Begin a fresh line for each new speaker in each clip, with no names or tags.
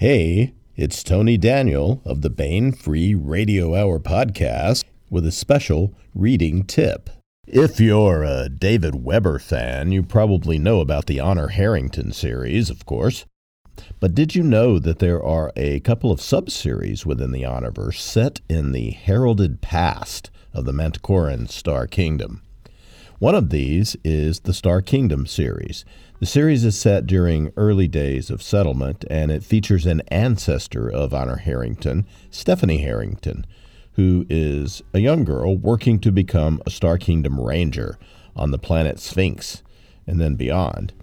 Hey, it's Tony Daniel of the Baen Free Radio Hour podcast with a special reading tip. If you're a David Weber fan, you probably know about the Honor Harrington series, of course. But did you know that there are a couple of subseries within the Honorverse set in the heralded past of the Manticoran Star Kingdom? One of these is the Star Kingdom series. The series is set during early days of settlement, and it features an ancestor of Honor Harrington, Stephanie Harrington, who is a young girl working to become a Star Kingdom Ranger on the planet Sphinx and then beyond.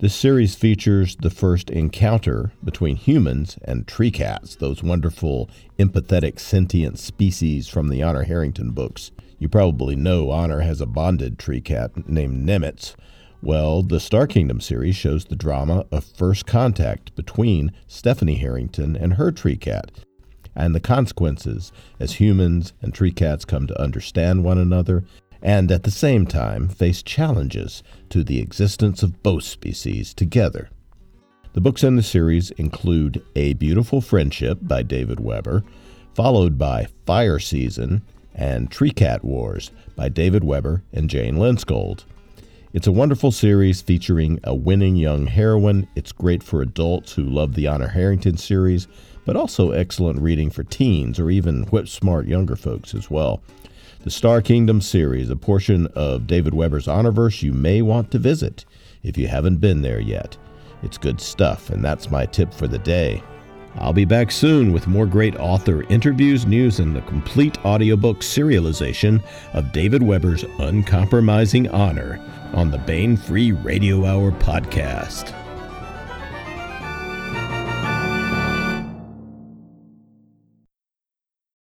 This series features the first encounter between humans and tree cats, those wonderful, empathetic, sentient species from the Honor Harrington books. You probably know Honor has a bonded tree cat named Nimitz. Well, the Star Kingdom series shows the drama of first contact between Stephanie Harrington and her tree cat, and the consequences as humans and tree cats come to understand one another and at the same time face challenges to the existence of both species together. The books in the series include A Beautiful Friendship by David Weber, followed by Fire Season and Tree Cat Wars by David Weber and Jane Lindskold. It's a wonderful series featuring a winning young heroine. It's great for adults who love the Honor Harrington series, but also excellent reading for teens or even whip smart younger folks as well. The Star Kingdom series, a portion of David Weber's Honorverse you may want to visit if you haven't been there yet. It's good stuff, and that's my tip for the day. I'll be back soon with more great author interviews, news, and the complete audiobook serialization of David Weber's Uncompromising Honor on the Baen Free Radio Hour podcast.